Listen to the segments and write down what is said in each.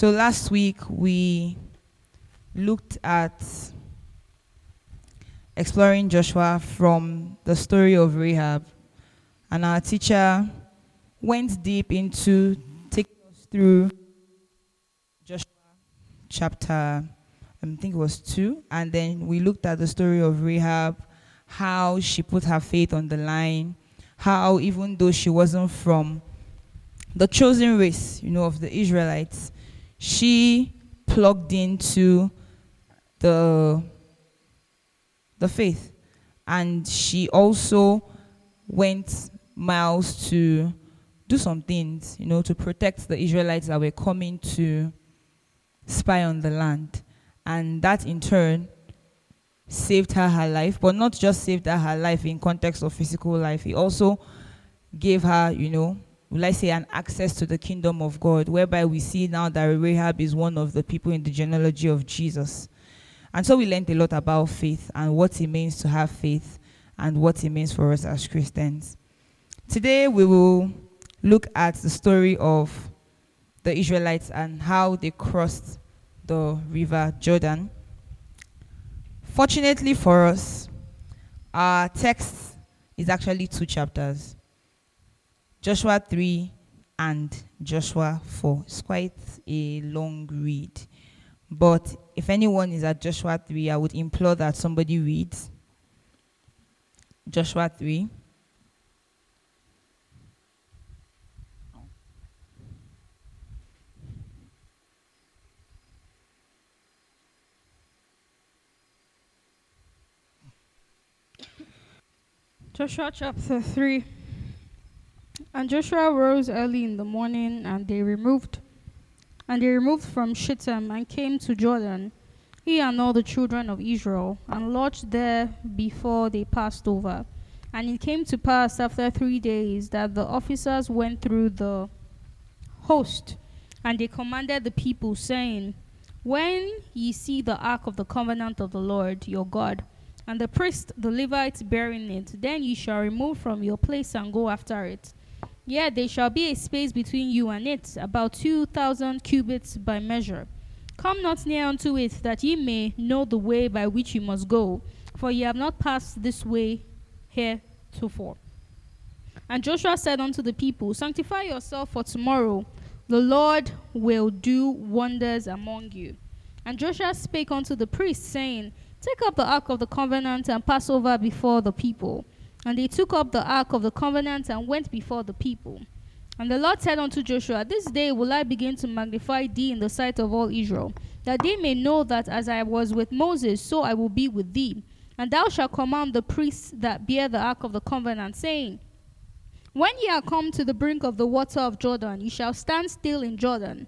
So last week we looked at exploring Joshua from the story of Rahab, and our teacher went deep into taking us through Joshua chapter, um, I think it was two, and then we looked at the story of Rahab, how she put her faith on the line, how even though she wasn't from the chosen race, you know, of the Israelites, she plugged into the the faith. And she also went miles to do some things you know to protect the israelites that were coming to spy on the land. And that in turn saved her her life but not just saved her her life in context of physical life. He also gave her you know will I say, an access to the kingdom of God, whereby we see now that Rahab is one of the people in the genealogy of Jesus. And so we learned a lot about faith and what it means to have faith and what it means for us as Christians. Today we will look at the story of the Israelites and how they crossed the river Jordan. Fortunately for us, our text is actually two chapters. Joshua 3 and Joshua 4. It's quite a long read. But if anyone is at Joshua 3, I would implore that somebody reads Joshua 3. Joshua chapter 3. And Joshua rose early in the morning, and they removed, and they removed from Shittim and came to Jordan, he and all the children of Israel, and lodged there before they passed over. And it came to pass after three days that the officers went through the host, and they commanded the people, saying, When ye see the ark of the covenant of the Lord your God, and the priest the Levites bearing it, then ye shall remove from your place and go after it. Yet there shall be a space between you and it, about two thousand cubits by measure. Come not near unto it, that ye may know the way by which ye must go, for ye have not passed this way heretofore. And Joshua said unto the people, Sanctify yourself for tomorrow, the Lord will do wonders among you. And Joshua spake unto the priests, saying, Take up the ark of the covenant and pass over before the people. And they took up the ark of the covenant and went before the people. And the Lord said unto Joshua, This day will I begin to magnify thee in the sight of all Israel, that they may know that as I was with Moses, so I will be with thee. And thou shalt command the priests that bear the ark of the covenant, saying, When ye are come to the brink of the water of Jordan, ye shall stand still in Jordan.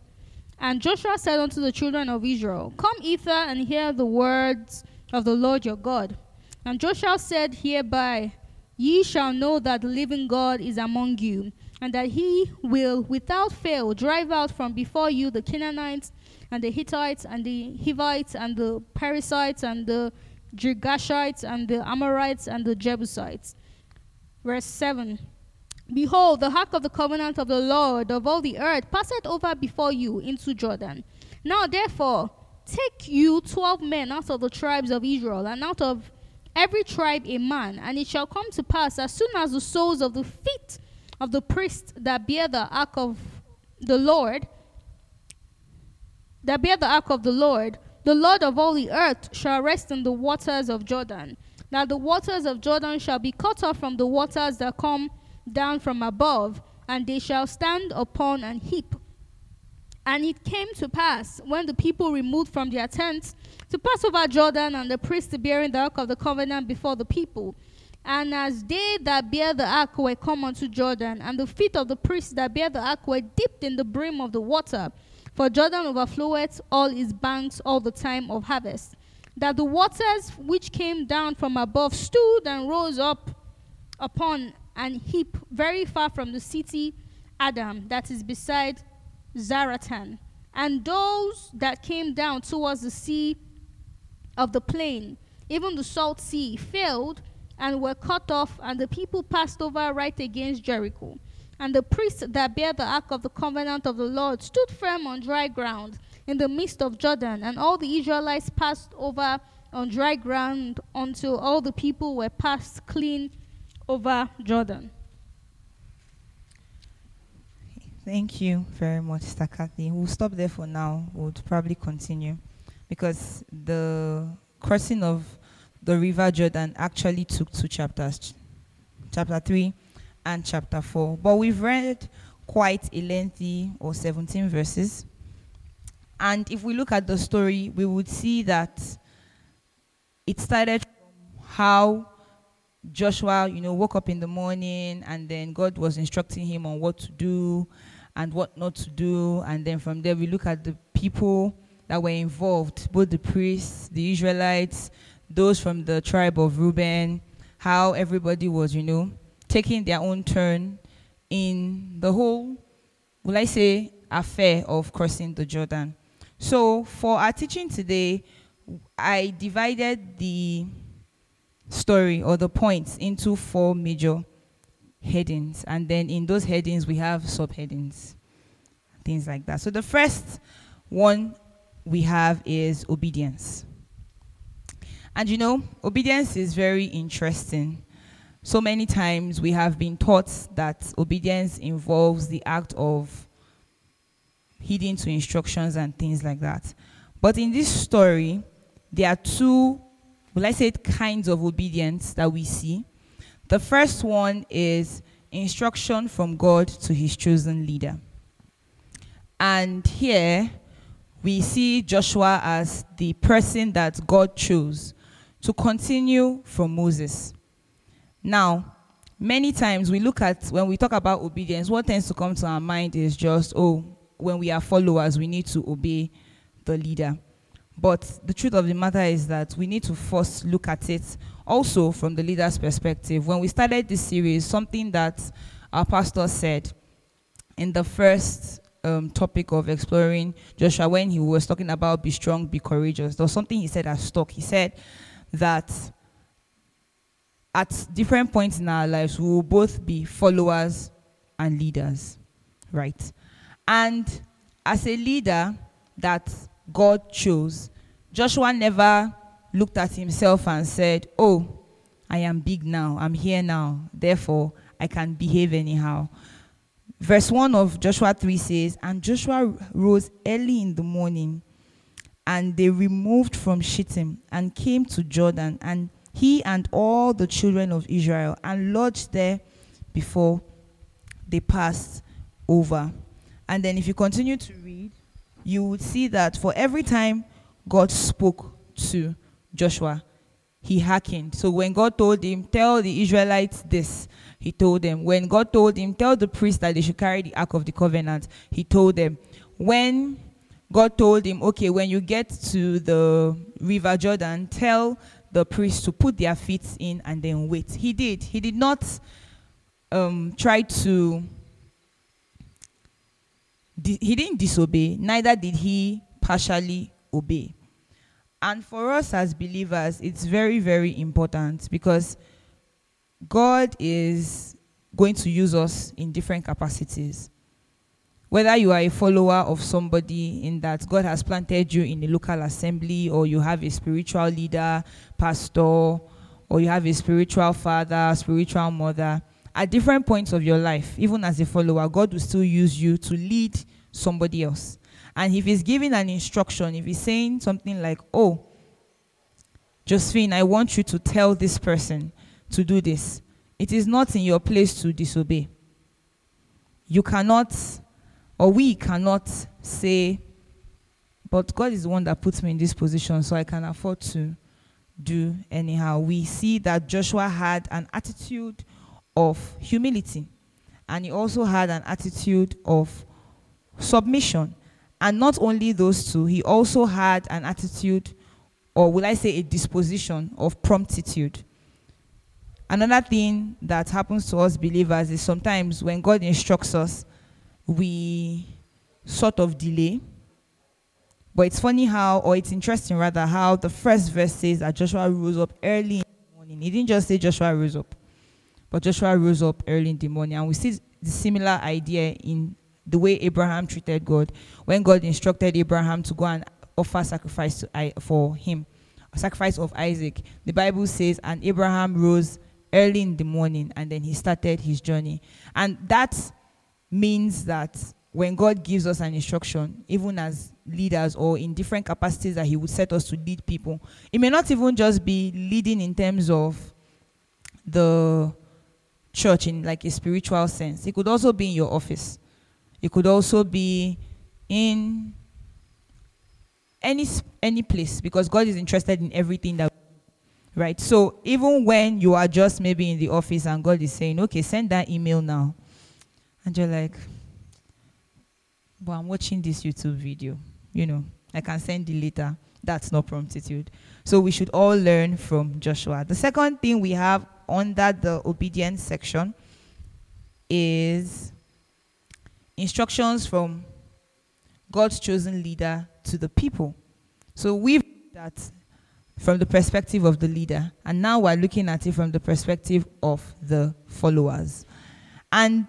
And Joshua said unto the children of Israel, Come hither and hear the words of the Lord your God. And Joshua said hereby, Ye shall know that the living God is among you, and that he will without fail drive out from before you the Canaanites, and the Hittites, and the Hivites, and the Perizzites, and the Girgashites, and the Amorites, and the Jebusites. Verse 7 Behold, the ark of the covenant of the Lord of all the earth passeth over before you into Jordan. Now, therefore, take you twelve men out of the tribes of Israel, and out of every tribe a man, and it shall come to pass as soon as the soles of the feet of the priests that bear the ark of the Lord, that bear the ark of the Lord, the Lord of all the earth shall rest in the waters of Jordan. Now the waters of Jordan shall be cut off from the waters that come down from above, and they shall stand upon an heap. And it came to pass when the people removed from their tents to pass over Jordan, and the priests bearing the ark of the covenant before the people. And as they that bear the ark were come unto Jordan, and the feet of the priests that bear the ark were dipped in the brim of the water, for Jordan overfloweth all its banks all the time of harvest, that the waters which came down from above stood and rose up upon an heap very far from the city Adam, that is beside Zaretan. And those that came down towards the sea of the plain, even the salt sea, failed and were cut off, and the people passed over right against Jericho. And the priests that bear the ark of the covenant of the Lord stood firm on dry ground in the midst of Jordan, and all the Israelites passed over on dry ground until all the people were passed clean over Jordan. Thank you very much, Kathy. We'll stop there for now. We'll probably continue because the crossing of the River Jordan actually took two chapters chapter 3 and chapter 4. But we've read quite a lengthy or 17 verses. And if we look at the story, we would see that it started from how Joshua, you know, woke up in the morning and then God was instructing him on what to do and what not to do. And then from there, we look at the people that were involved, both the priests, the Israelites, those from the tribe of Reuben, how everybody was, you know, taking their own turn in the whole, will I say, affair of crossing the Jordan. So for our teaching today, I divided the story or the points into four major headings. And then in those headings, we have subheadings, things like that. So the first one we have is obedience. And you know, obedience is very interesting. So many times we have been taught that obedience involves the act of heeding to instructions and things like that. But in this story, there are two, will I say, kinds of obedience that we see. The first one is instruction from God to his chosen leader. And here we see Joshua as the person that God chose to continue from Moses. Now, many times we look at, when we talk about obedience, what tends to come to our mind is just, oh, when we are followers, we need to obey the leader. But the truth of the matter is that we need to first look at it also from the leader's perspective. When we started this series, something that our pastor said in the first um, topic of exploring Joshua, when he was talking about be strong, be courageous, there was something he said that stuck. He said that at different points in our lives, we will both be followers and leaders, right? And as a leader that God chose, Joshua never looked at himself and said, Oh, I am big now, I'm here now, therefore I can behave anyhow. Verse 1 of Joshua 3 says, And Joshua rose early in the morning, and they removed from Shittim and came to Jordan, and he and all the children of Israel, and lodged there before they passed over. And then if you continue to read, you would see that for every time God spoke to Joshua, he hearkened. So when God told him, Tell the Israelites this, he told them. When God told him, Tell the priests that they should carry the Ark of the Covenant, he told them. When God told him, Okay, when you get to the River Jordan, tell the priests to put their feet in and then wait. He did. He did not um, try to he didn't disobey, neither did he partially obey. And for us as believers, it's very, very important because God is going to use us in different capacities. Whether you are a follower of somebody in that God has planted you in a local assembly, or you have a spiritual leader, pastor, or you have a spiritual father, spiritual mother, at different points of your life, even as a follower, God will still use you to lead somebody else. And if he's giving an instruction, if he's saying something like, Oh, Josephine, I want you to tell this person to do this, it is not in your place to disobey. You cannot, or we cannot say, But God is the one that puts me in this position, so I can afford to do anyhow. We see that Joshua had an attitude of humility, and he also had an attitude of submission. And not only those two, he also had an attitude, or will I say a disposition of promptitude. Another thing that happens to us believers is sometimes when God instructs us, we sort of delay. But it's funny how, or it's interesting rather, how the first verse says that Joshua rose up early in the morning. He didn't just say Joshua rose up, but Joshua rose up early in the morning. And we see the similar idea in the way Abraham treated God. When God instructed Abraham to go and offer sacrifice to, for him, a sacrifice of Isaac, the Bible says, and Abraham rose early in the morning and then he started his journey. And that means that when God gives us an instruction, even as leaders or in different capacities that He would set us to lead people, it may not even just be leading in terms of the church in like a spiritual sense. It could also be in your office. It could also be in any any place because God is interested in everything that right. So even when you are just maybe in the office and God is saying, "Okay, send that email now," and you're like, "But I'm watching this YouTube video. You know, I can send it later." That's not promptitude. So we should all learn from Joshua. The second thing we have under the obedience section is instructions from God's chosen leader to the people. So we've that from the perspective of the leader, and now we're looking at it from the perspective of the followers. And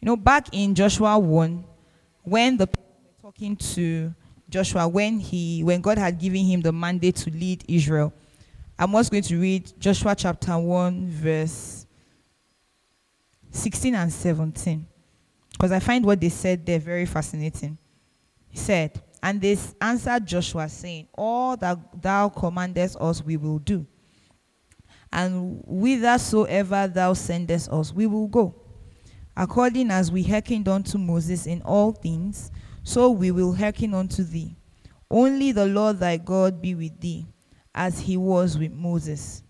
you know, back in Joshua 1, when the people were talking to Joshua, when he when God had given him the mandate to lead Israel, I'm just going to read Joshua chapter 1, verse 16 and 17. Because I find what they said there very fascinating. He said, And they answered Joshua, saying, All that thou commandest us, we will do. And whithersoever thou sendest us, we will go. According as we hearkened unto Moses in all things, so we will hearken unto thee. Only the Lord thy God be with thee, as he was with Moses.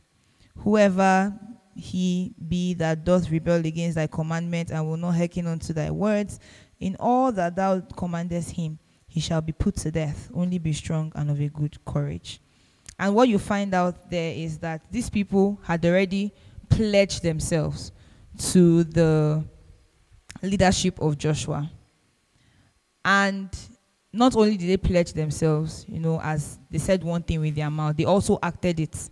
Whoever he be that doth rebel against thy commandment and will not hearken unto thy words, in all that thou commandest him, he shall be put to death. Only be strong and of a good courage. And what you find out there is that these people had already pledged themselves to the leadership of Joshua. And not only did they pledge themselves, you know, as they said one thing with their mouth, they also acted it.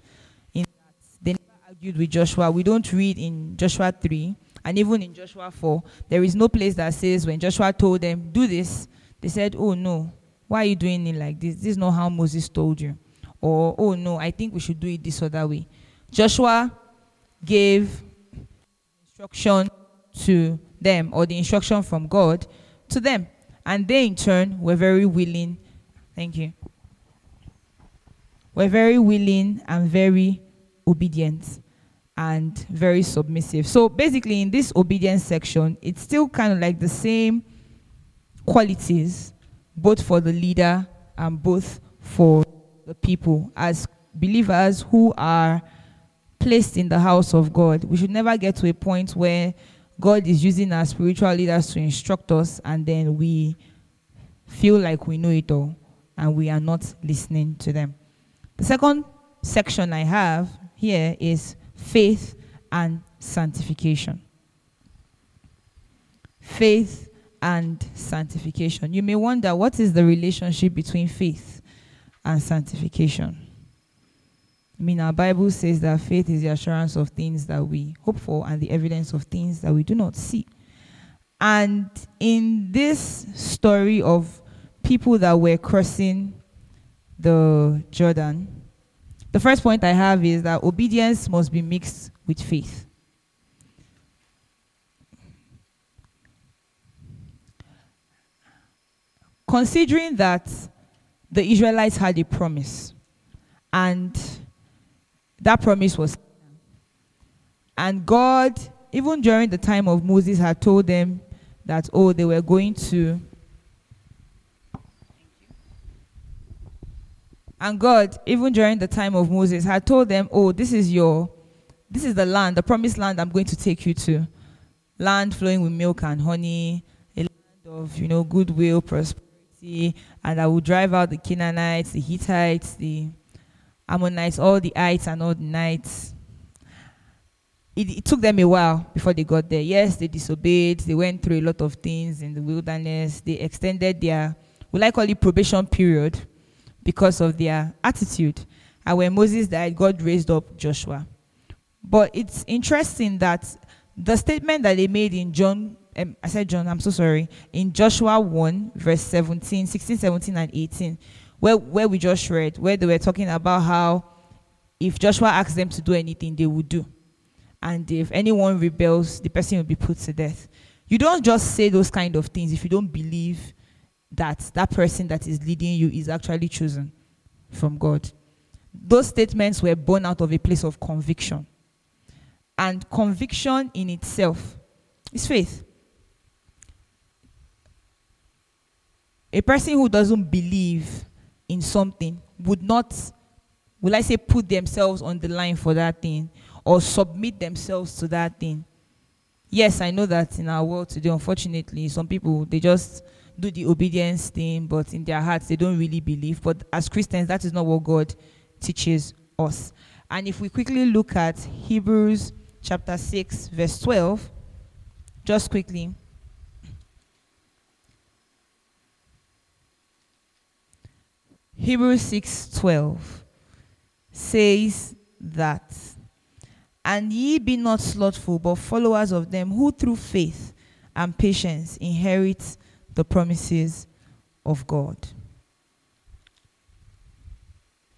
In that they never argued with Joshua. We don't read in Joshua 3 and even in Joshua 4, there is no place that says when Joshua told them, do this, they said, oh no, why are you doing it like this? This is not how Moses told you. Or, oh no, I think we should do it this other way. Joshua gave instruction to them, or the instruction from God to them. And they, in turn, were very willing. Thank you. Were very willing and very obedient and very submissive. So basically, in this obedience section, it's still kind of like the same qualities, both for the leader and both for the people. As believers who are placed in the house of God, we should never get to a point where God is using our spiritual leaders to instruct us and then we feel like we know it all and we are not listening to them. The second section I have here is faith and sanctification. Faith and sanctification. You may wonder what is the relationship between faith and sanctification? I mean, our Bible says that faith is the assurance of things that we hope for and the evidence of things that we do not see. And in this story of people that were crossing the Jordan, the first point I have is that obedience must be mixed with faith. Considering that the Israelites had a promise, and that promise was, and God, even during the time of Moses, had told them that, oh, they were going to And God, even during the time of Moses, had told them, "Oh, this is your, this is the land, the promised land I'm going to take you to, land flowing with milk and honey, a land of you know goodwill, prosperity, and I will drive out the Canaanites, the Hittites, the Ammonites, all the ites and all the nites." It, it took them a while before they got there. Yes, they disobeyed. They went through a lot of things in the wilderness. They extended their, will I call it probation period because of their attitude. And when Moses died, God raised up Joshua. But it's interesting that the statement that they made in John um, I said John, I'm so sorry. In Joshua 1, verse 17, 16, 17, and 18, where, where we just read, where they were talking about how if Joshua asked them to do anything, they would do. And if anyone rebels, the person will be put to death. You don't just say those kind of things if you don't believe that that person that is leading you is actually chosen from God. Those statements were born out of a place of conviction. And conviction in itself is faith. A person who doesn't believe in something would not, will I say, put themselves on the line for that thing or submit themselves to that thing. Yes, I know that in our world today, unfortunately, some people they just do the obedience thing, but in their hearts they don't really believe. But as Christians, that is not what God teaches us. And if we quickly look at Hebrews chapter 6, verse 12, just quickly. Hebrews 6:12 says that and ye be not slothful but followers of them who through faith and patience inherit the promises of God.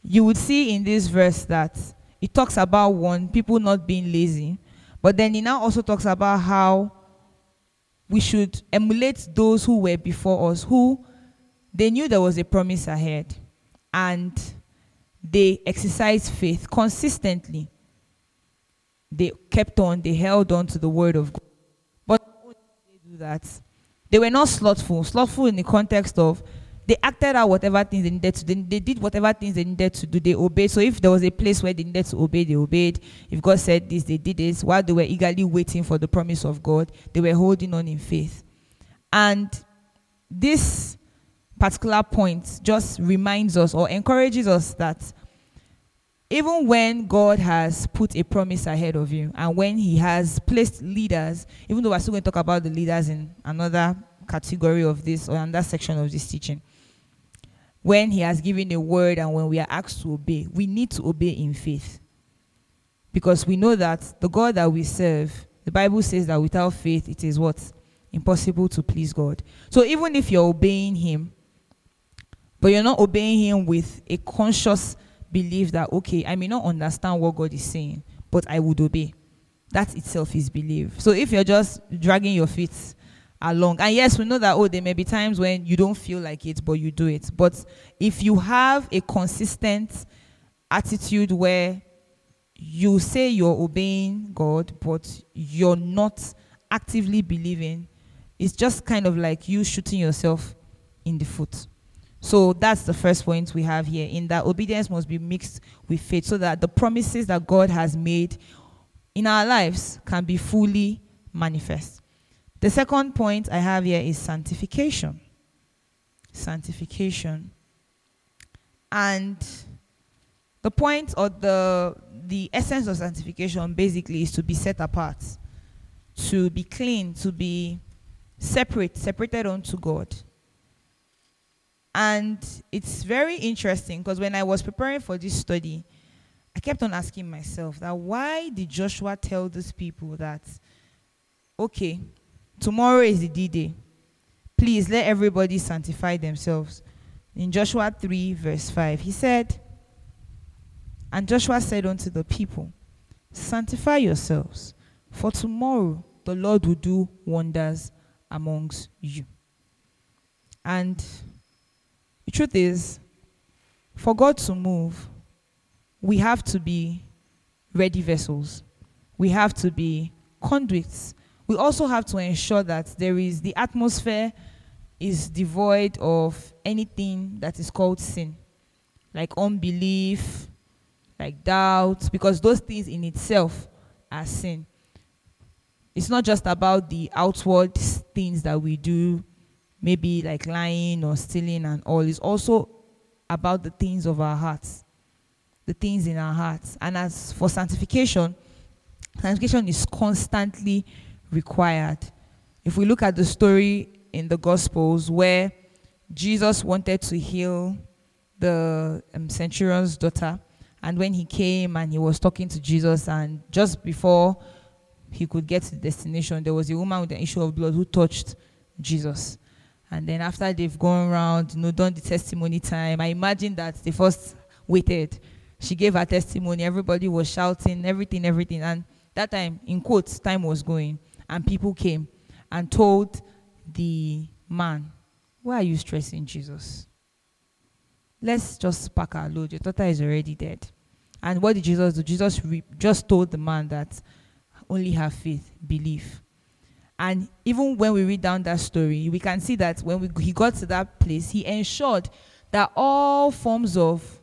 You would see in this verse that it talks about one people not being lazy, but then it now also talks about how we should emulate those who were before us who they knew there was a promise ahead and they exercised faith consistently. They kept on, they held on to the word of God. But they do that. They were not slothful. Slothful in the context of they acted out whatever things they needed to. They, they did whatever things they needed to do. They obeyed. So if there was a place where they needed to obey, they obeyed. If God said this, they did this. While they were eagerly waiting for the promise of God, they were holding on in faith. And this particular point just reminds us or encourages us that even when God has put a promise ahead of you and when He has placed leaders, even though we're still going to talk about the leaders in another category of this or another section of this teaching, when He has given a word and when we are asked to obey, we need to obey in faith. Because we know that the God that we serve, the Bible says that without faith, it is what? Impossible to please God. So even if you're obeying Him, but you're not obeying Him with a conscious belief that, okay, I may not understand what God is saying, but I would obey. That itself is belief. So if you're just dragging your feet along, and yes, we know that, oh, there may be times when you don't feel like it, but you do it. But if you have a consistent attitude where you say you're obeying God, but you're not actively believing, it's just kind of like you shooting yourself in the foot. So that's the first point we have here in that obedience must be mixed with faith so that the promises that God has made in our lives can be fully manifest. The second point I have here is sanctification. Sanctification. And the point or the the essence of sanctification basically is to be set apart, to be clean, to be separate, separated unto God. And it's very interesting because when I was preparing for this study, I kept on asking myself that why did Joshua tell these people that, okay, tomorrow is the D day. Please let everybody sanctify themselves. In Joshua 3, verse 5, he said, And Joshua said unto the people, Sanctify yourselves, for tomorrow the Lord will do wonders amongst you. And the truth is, for God to move, we have to be ready vessels. We have to be conduits. We also have to ensure that there is the atmosphere is devoid of anything that is called sin, like unbelief, like doubt, because those things in itself are sin. It's not just about the outward things that we do maybe like lying or stealing and all. It's also about the things of our hearts, the things in our hearts. And as for sanctification, sanctification is constantly required. If we look at the story in the Gospels where Jesus wanted to heal the um, centurion's daughter, and when he came and he was talking to Jesus, and just before he could get to the destination, there was a woman with an issue of blood who touched Jesus. And then after they've gone around, you know, done the testimony time, I imagine that they first waited. She gave her testimony, everybody was shouting, everything, everything. And that time, in quotes, time was going. And people came and told the man, Why are you stressing Jesus? Let's just pack our load. Your daughter is already dead. And what did Jesus do? Jesus re- just told the man that only have faith, believe. And even when we read down that story, we can see that when we, he got to that place, he ensured that all forms of,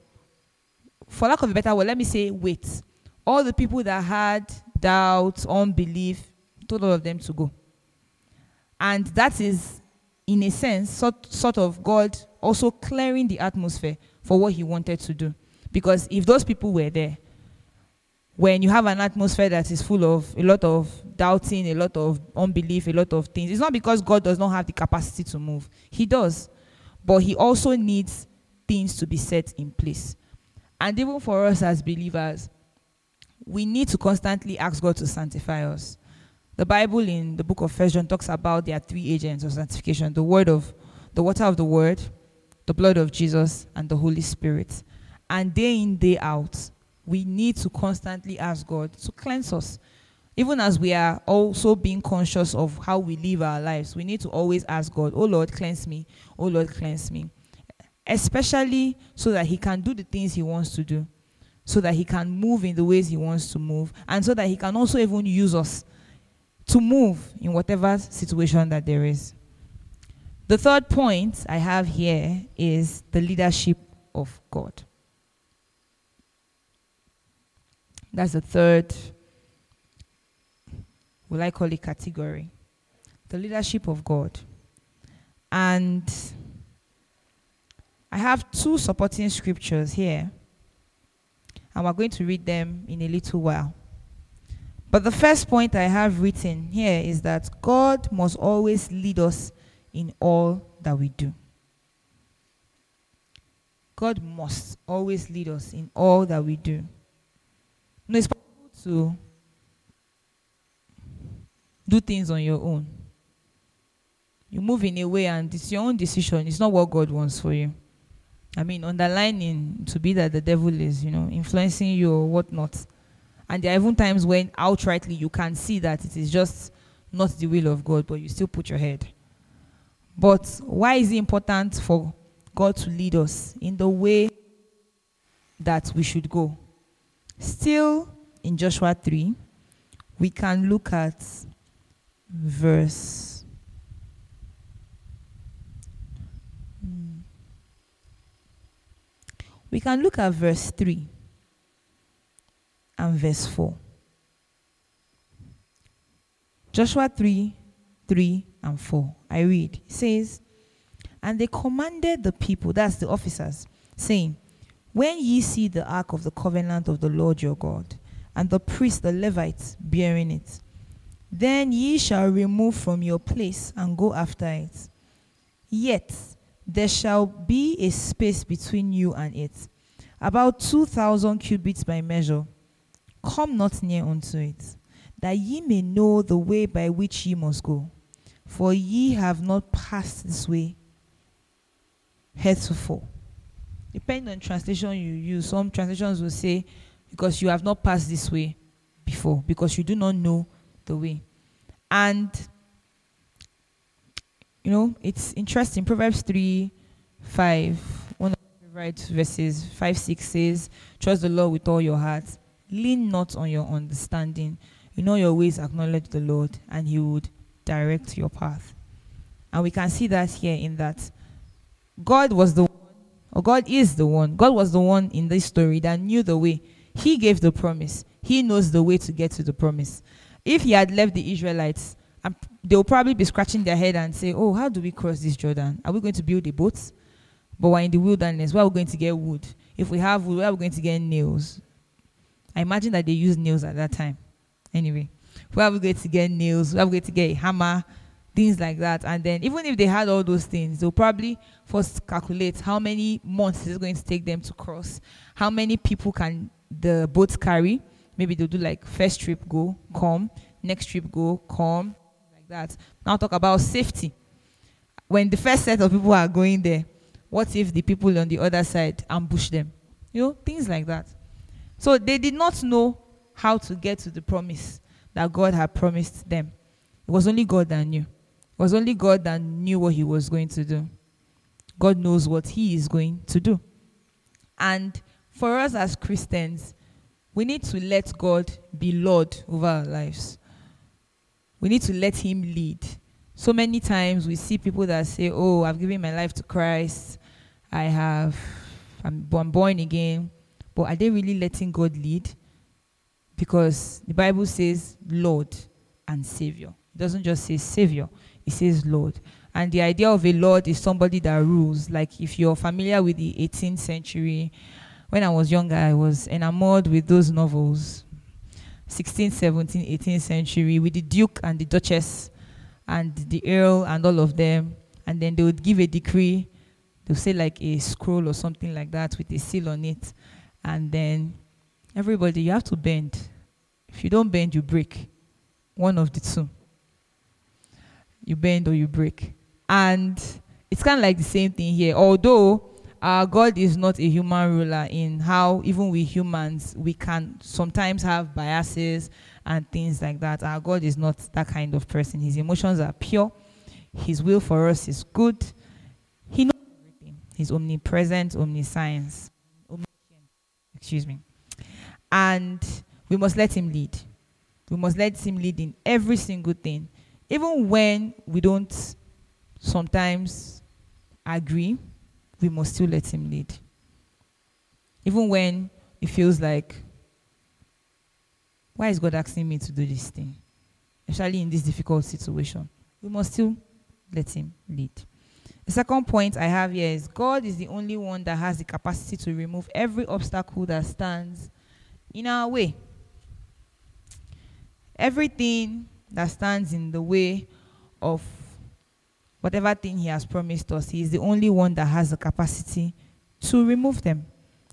for lack of a better word, let me say, wait. All the people that had doubt, unbelief, told all of them to go. And that is, in a sense, sort, sort of God also clearing the atmosphere for what he wanted to do. Because if those people were there, when you have an atmosphere that is full of a lot of doubting, a lot of unbelief, a lot of things, it's not because God does not have the capacity to move. He does. But He also needs things to be set in place. And even for us as believers, we need to constantly ask God to sanctify us. The Bible in the book of First John talks about there are three agents of sanctification: the word of the water of the word, the blood of Jesus, and the Holy Spirit. And day in, day out, we need to constantly ask God to cleanse us. Even as we are also being conscious of how we live our lives, we need to always ask God, Oh Lord, cleanse me. Oh Lord, cleanse me. Especially so that He can do the things He wants to do, so that He can move in the ways He wants to move, and so that He can also even use us to move in whatever situation that there is. The third point I have here is the leadership of God. That's the third, will I call it category? The leadership of God. And I have two supporting scriptures here, and we're going to read them in a little while. But the first point I have written here is that God must always lead us in all that we do. God must always lead us in all that we do. No, it's possible to do things on your own. You move in a way and it's your own decision. It's not what God wants for you. I mean, underlining to be that the devil is, you know, influencing you or whatnot. And there are even times when outrightly you can see that it is just not the will of God, but you still put your head. But why is it important for God to lead us in the way that we should go? Still in Joshua 3, we can look at verse. We can look at verse 3 and verse 4. Joshua 3 3 and 4. I read. It says, And they commanded the people, that's the officers, saying, when ye see the ark of the covenant of the Lord your God, and the priest the Levites bearing it, then ye shall remove from your place and go after it. Yet there shall be a space between you and it, about two thousand cubits by measure. Come not near unto it, that ye may know the way by which ye must go. For ye have not passed this way heretofore. Depending on translation you use, some translations will say, because you have not passed this way before, because you do not know the way. And, you know, it's interesting. Proverbs 3 5, one of my favorite verses, 5 6 says, Trust the Lord with all your heart, lean not on your understanding. In all your ways, acknowledge the Lord, and He would direct your path. And we can see that here in that God was the or God is the one. God was the one in this story that knew the way. He gave the promise. He knows the way to get to the promise. If he had left the Israelites, they'll probably be scratching their head and say, Oh, how do we cross this Jordan? Are we going to build a boat? But we're in the wilderness. Where are we going to get wood? If we have wood, where are we going to get nails? I imagine that they used nails at that time. Anyway, where are we going to get nails? Where are we going to get a hammer? Things like that. And then even if they had all those things, they'll probably first calculate how many months it's going to take them to cross, how many people can the boat carry. Maybe they'll do like first trip go, come, next trip go, come, like that. Now talk about safety. When the first set of people are going there, what if the people on the other side ambush them? You know, things like that. So they did not know how to get to the promise that God had promised them. It was only God that knew. Was only God that knew what He was going to do. God knows what He is going to do. And for us as Christians, we need to let God be Lord over our lives. We need to let Him lead. So many times we see people that say, Oh, I've given my life to Christ. I have, I'm, I'm born again. But are they really letting God lead? Because the Bible says Lord and Savior. It doesn't just say Savior, it says Lord. And the idea of a Lord is somebody that rules. Like if you're familiar with the 18th century, when I was younger, I was enamored with those novels 16th, 17th, 18th century with the Duke and the Duchess and the Earl and all of them. And then they would give a decree. They'll say like a scroll or something like that with a seal on it. And then everybody, you have to bend. If you don't bend, you break. One of the two. You bend or you break. And it's kind of like the same thing here. Although our God is not a human ruler in how even we humans we can sometimes have biases and things like that. Our God is not that kind of person. His emotions are pure. His will for us is good. He knows everything. He's omnipresent, omniscience. Excuse me. And we must let him lead. We must let him lead in every single thing. Even when we don't sometimes agree we must still let Him lead. Even when it feels like, why is God asking me to do this thing? Especially in this difficult situation, we must still let Him lead. The second point I have here is God is the only one that has the capacity to remove every obstacle that stands in our way. Everything that stands in the way of whatever thing he has promised us, he is the only one that has the capacity to remove them,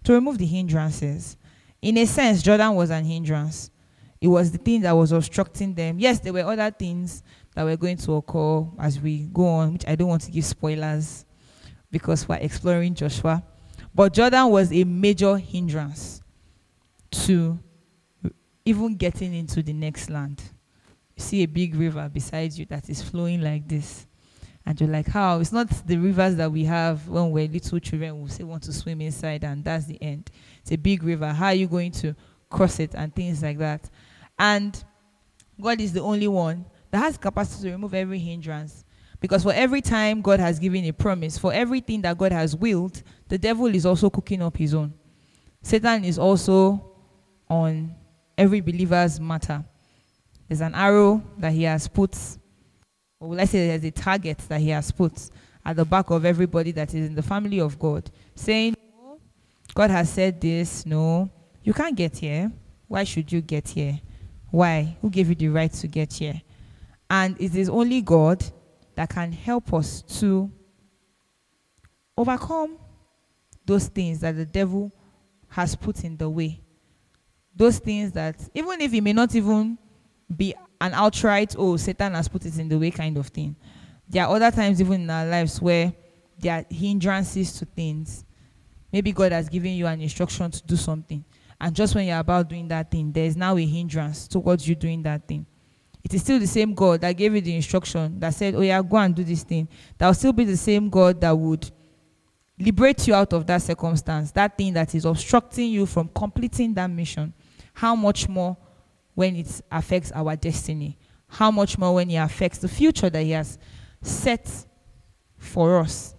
to remove the hindrances. In a sense, Jordan was an hindrance. It was the thing that was obstructing them. Yes, there were other things that were going to occur as we go on, which I don't want to give spoilers because we're exploring Joshua. But Jordan was a major hindrance to even getting into the next land. You see a big river beside you that is flowing like this. And you're like, how? It's not the rivers that we have when we're little children who say want to swim inside and that's the end. It's a big river. How are you going to cross it and things like that? And God is the only one that has capacity to remove every hindrance. Because for every time God has given a promise, for everything that God has willed, the devil is also cooking up his own. Satan is also on every believer's matter. There's an arrow that he has put or let's say there's a target that he has put at the back of everybody that is in the family of God, saying, no, God has said this, no, you can't get here. Why should you get here? Why? Who gave you the right to get here? And it is only God that can help us to overcome those things that the devil has put in the way. Those things that, even if it may not even be an outright, oh, Satan has put it in the way kind of thing. There are other times, even in our lives, where there are hindrances to things. Maybe God has given you an instruction to do something. And just when you're about doing that thing, there's now a hindrance towards you doing that thing. It is still the same God that gave you the instruction that said, Oh, yeah, go and do this thing. That will still be the same God that would liberate you out of that circumstance, that thing that is obstructing you from completing that mission. How much more when it affects our destiny. How much more when it affects the future that He has set for us.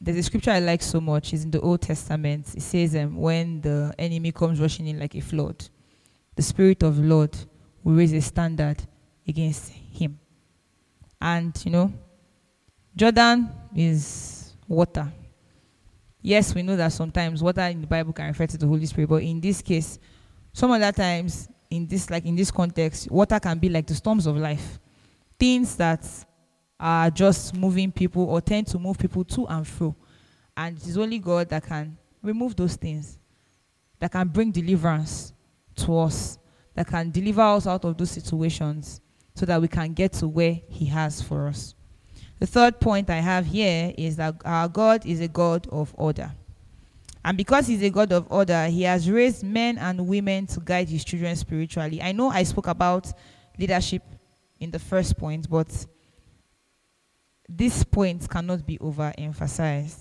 There's a scripture I like so much. It's in the Old Testament. It says, um, when the enemy comes rushing in like a flood, the Spirit of the Lord will raise a standard against him. And, you know, Jordan is water. Yes, we know that sometimes water in the Bible can refer to the Holy Spirit, but in this case, some other times, in this like in this context, water can be like the storms of life, things that are just moving people or tend to move people to and fro, and it is only God that can remove those things, that can bring deliverance to us, that can deliver us out of those situations so that we can get to where He has for us. The third point I have here is that our God is a God of order. And because He's a God of order, He has raised men and women to guide His children spiritually. I know I spoke about leadership in the first point, but this point cannot be overemphasized.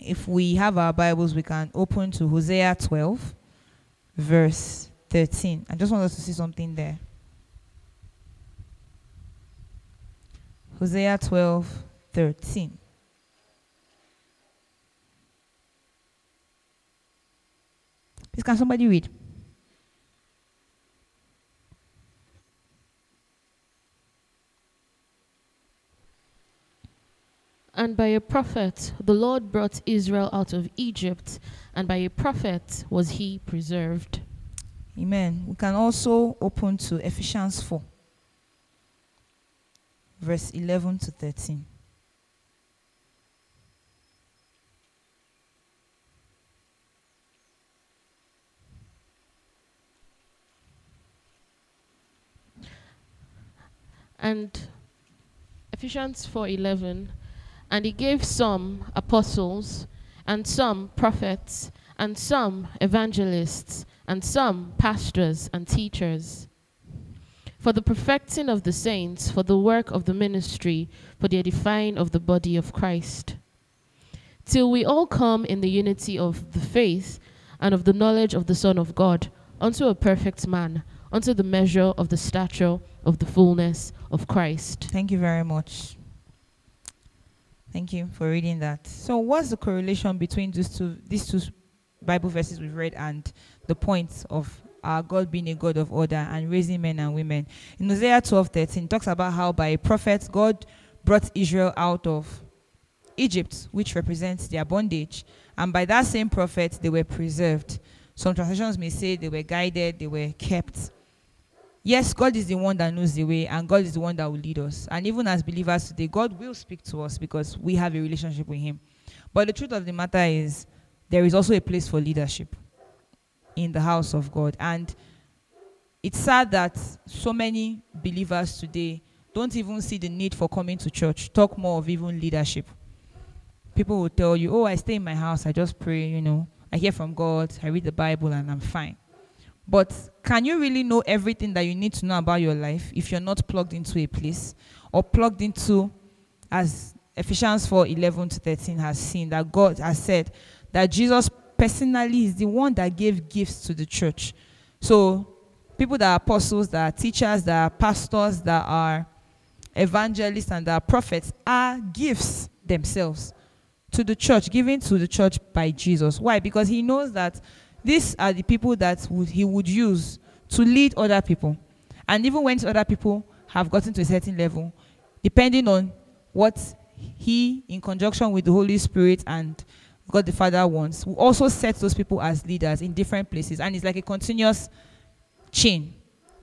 If we have our Bibles, we can open to Hosea 12, verse 13. I just want us to see something there. Hosea 12, 13. Please, can somebody read? And by a prophet the Lord brought Israel out of Egypt, and by a prophet was he preserved. Amen. We can also open to Ephesians 4, verse 11 to 13. And Ephesians 4:11 and he gave some apostles and some prophets and some evangelists and some pastors and teachers for the perfecting of the saints for the work of the ministry for the edifying of the body of Christ till we all come in the unity of the faith and of the knowledge of the son of God unto a perfect man unto the measure of the stature of the fullness of Christ Thank you very much. Thank you for reading that. So, what's the correlation between these two these two Bible verses we've read and the point of our God being a God of order and raising men and women? In Hosea 12 13, it talks about how by a prophet God brought Israel out of Egypt, which represents their bondage, and by that same prophet they were preserved. Some translations may say they were guided, they were kept. Yes, God is the one that knows the way, and God is the one that will lead us. And even as believers today, God will speak to us because we have a relationship with Him. But the truth of the matter is, there is also a place for leadership in the house of God. And it's sad that so many believers today don't even see the need for coming to church, talk more of even leadership. People will tell you, Oh, I stay in my house, I just pray, you know, I hear from God, I read the Bible, and I'm fine. But can you really know everything that you need to know about your life if you're not plugged into a place or plugged into, as Ephesians 4 11 to 13 has seen, that God has said that Jesus personally is the one that gave gifts to the church. So, people that are apostles, that are teachers, that are pastors, that are evangelists, and that are prophets are gifts themselves to the church, given to the church by Jesus. Why? Because he knows that these are the people that would, he would use to lead other people. And even when other people have gotten to a certain level, depending on what he, in conjunction with the Holy Spirit and God the Father wants, will also set those people as leaders in different places. And it's like a continuous chain.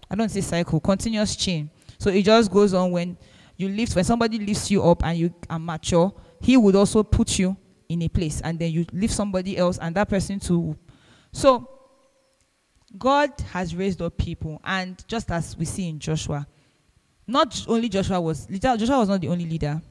I don't say cycle, continuous chain. So it just goes on when you lift, when somebody lifts you up and you are mature, he would also put you in a place. And then you lift somebody else, and that person too so, God has raised up people, and just as we see in Joshua, not only Joshua was Joshua was not the only leader,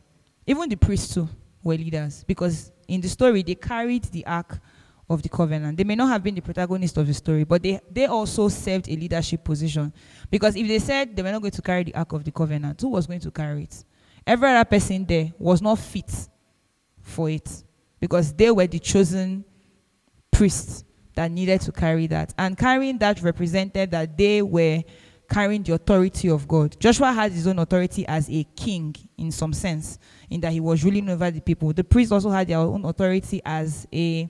even the priests too were leaders because in the story they carried the ark of the covenant. They may not have been the protagonist of the story, but they, they also served a leadership position. Because if they said they were not going to carry the ark of the covenant, who was going to carry it? Every other person there was not fit for it because they were the chosen priests that needed to carry that. And carrying that represented that they were carrying the authority of God. Joshua had his own authority as a king in some sense, in that he was ruling over the people. The priests also had their own authority as a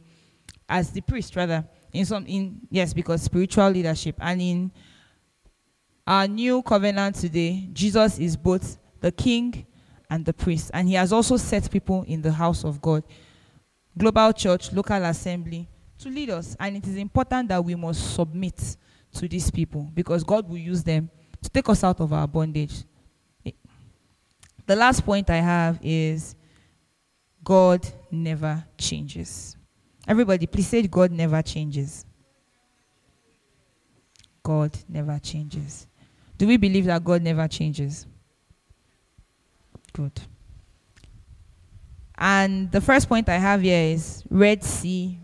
as the priest rather. In some in yes, because spiritual leadership. And in our new covenant today, Jesus is both the king and the priest. And he has also set people in the house of God. Global church, local assembly, to lead us. And it is important that we must submit to these people because God will use them to take us out of our bondage. The last point I have is God never changes. Everybody, please say God never changes. God never changes. Do we believe that God never changes? Good. And the first point I have here is Red Sea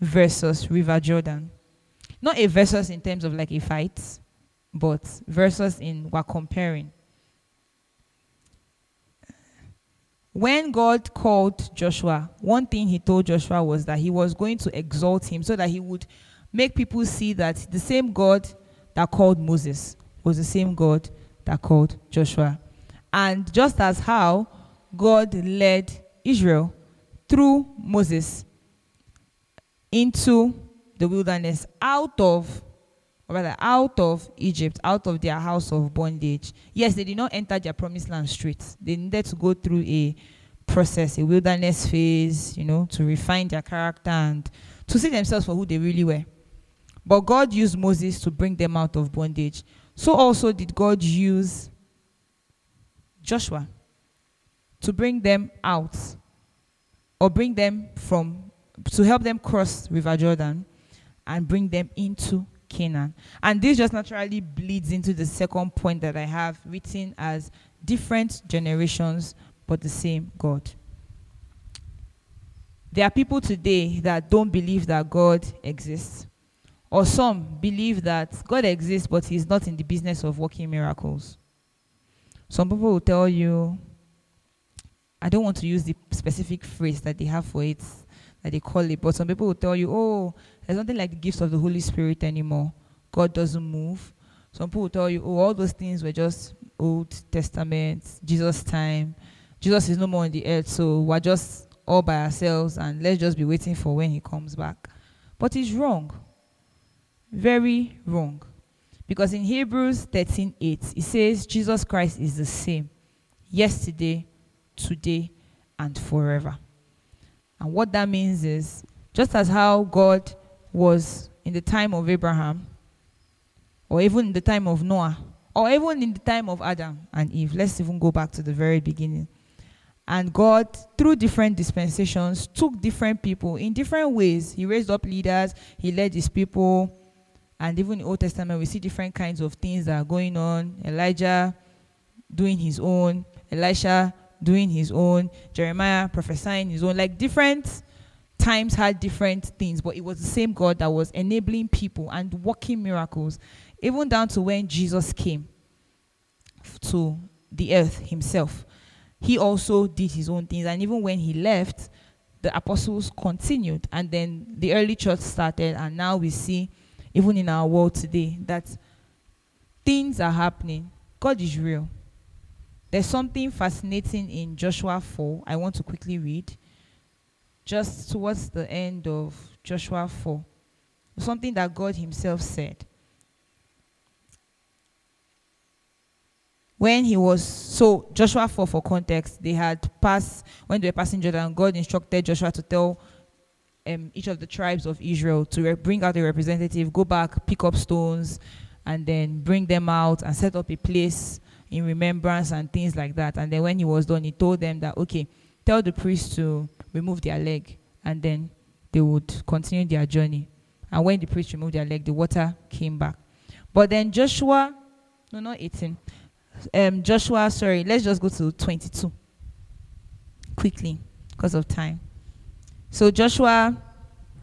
versus River Jordan. Not a versus in terms of like a fight, but versus in we're comparing. When God called Joshua, one thing he told Joshua was that he was going to exalt him so that he would make people see that the same God that called Moses was the same God that called Joshua. And just as how God led Israel through Moses into the wilderness out of or rather out of Egypt, out of their house of bondage. Yes, they did not enter their promised land straight. They needed to go through a process, a wilderness phase, you know, to refine their character and to see themselves for who they really were. But God used Moses to bring them out of bondage. So also did God use Joshua to bring them out or bring them from to help them cross River Jordan and bring them into Canaan. And this just naturally bleeds into the second point that I have written as different generations but the same God. There are people today that don't believe that God exists. Or some believe that God exists, but He's not in the business of working miracles. Some people will tell you, I don't want to use the specific phrase that they have for it, that they call it, but some people will tell you, oh, there's nothing like the gifts of the Holy Spirit anymore. God doesn't move. Some people will tell you, oh, all those things were just Old Testament, Jesus' time. Jesus is no more on the earth, so we're just all by ourselves and let's just be waiting for when he comes back. But it's wrong. Very wrong. Because in Hebrews 13 8, it says Jesus Christ is the same yesterday, today, and forever. And what that means is just as how God was in the time of Abraham, or even in the time of Noah, or even in the time of Adam and Eve. Let's even go back to the very beginning. And God, through different dispensations, took different people in different ways. He raised up leaders, He led His people. And even in the Old Testament, we see different kinds of things that are going on. Elijah doing his own, Elisha doing his own, Jeremiah prophesying his own. Like different times had different things, but it was the same God that was enabling people and working miracles, even down to when Jesus came to the earth himself. He also did his own things, and even when he left, the apostles continued, and then the early church started, and now we see, even in our world today, that things are happening. God is real. There's something fascinating in Joshua 4. I want to quickly read just towards the end of Joshua 4. Something that God Himself said. When he was, so Joshua 4 for context, they had passed, when they were passing Jordan, God instructed Joshua to tell um, each of the tribes of Israel to re- bring out a representative, go back, pick up stones, and then bring them out and set up a place in remembrance and things like that. And then when he was done, he told them that, okay, tell the priest to remove their leg, and then they would continue their journey. And when the priest removed their leg, the water came back. But then Joshua, no, not 18, um, Joshua, sorry, let's just go to 22 quickly because of time. So Joshua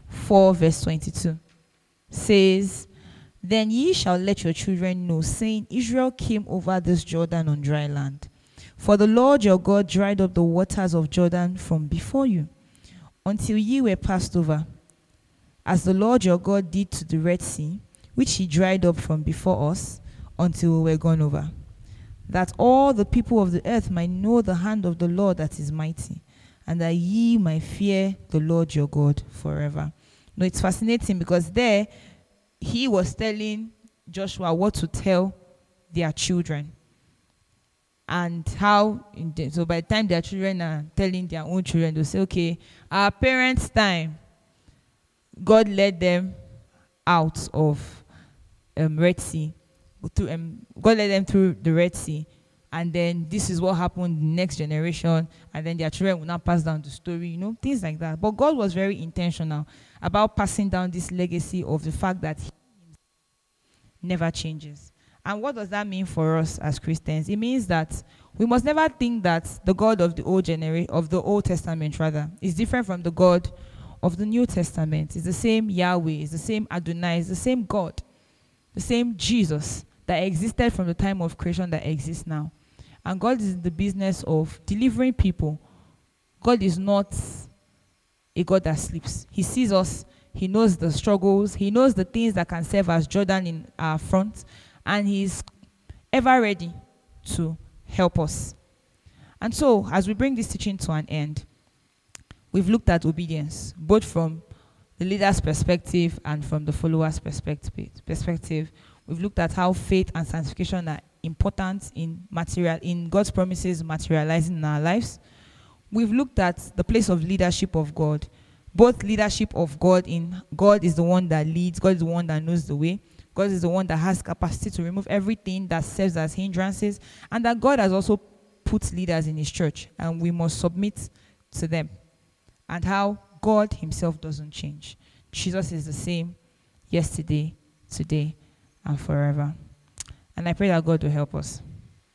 4, verse 22 says, Then ye shall let your children know, saying, Israel came over this Jordan on dry land. For the Lord your God dried up the waters of Jordan from before you, until ye were passed over, as the Lord your God did to the Red Sea, which he dried up from before us, until we were gone over that all the people of the earth might know the hand of the Lord that is mighty, and that ye might fear the Lord your God forever. No, it's fascinating because there he was telling Joshua what to tell their children. And how, the, so by the time their children are telling their own children, they'll say, okay, our parents' time, God led them out of um, Red Sea through um, God led them through the Red Sea. And then this is what happened next generation, and then their children will not pass down the story, you know, things like that. But God was very intentional about passing down this legacy of the fact that He never changes. And what does that mean for us as Christians? It means that we must never think that the God of the old generation of the Old Testament rather is different from the God of the New Testament. It's the same Yahweh, it's the same Adonai, it's the same God, the same Jesus that existed from the time of creation that exists now. And God is in the business of delivering people. God is not a God that sleeps. He sees us, He knows the struggles, He knows the things that can serve as Jordan in our front, and He's ever ready to help us. And so, as we bring this teaching to an end, we've looked at obedience, both from the leader's perspective and from the follower's perspective. perspective. We've looked at how faith and sanctification are important in material in God's promises materializing in our lives. We've looked at the place of leadership of God. Both leadership of God in God is the one that leads, God is the one that knows the way. God is the one that has capacity to remove everything that serves as hindrances, and that God has also put leaders in his church, and we must submit to them. And how God himself doesn't change. Jesus is the same yesterday, today, and forever. And I pray that God will help us.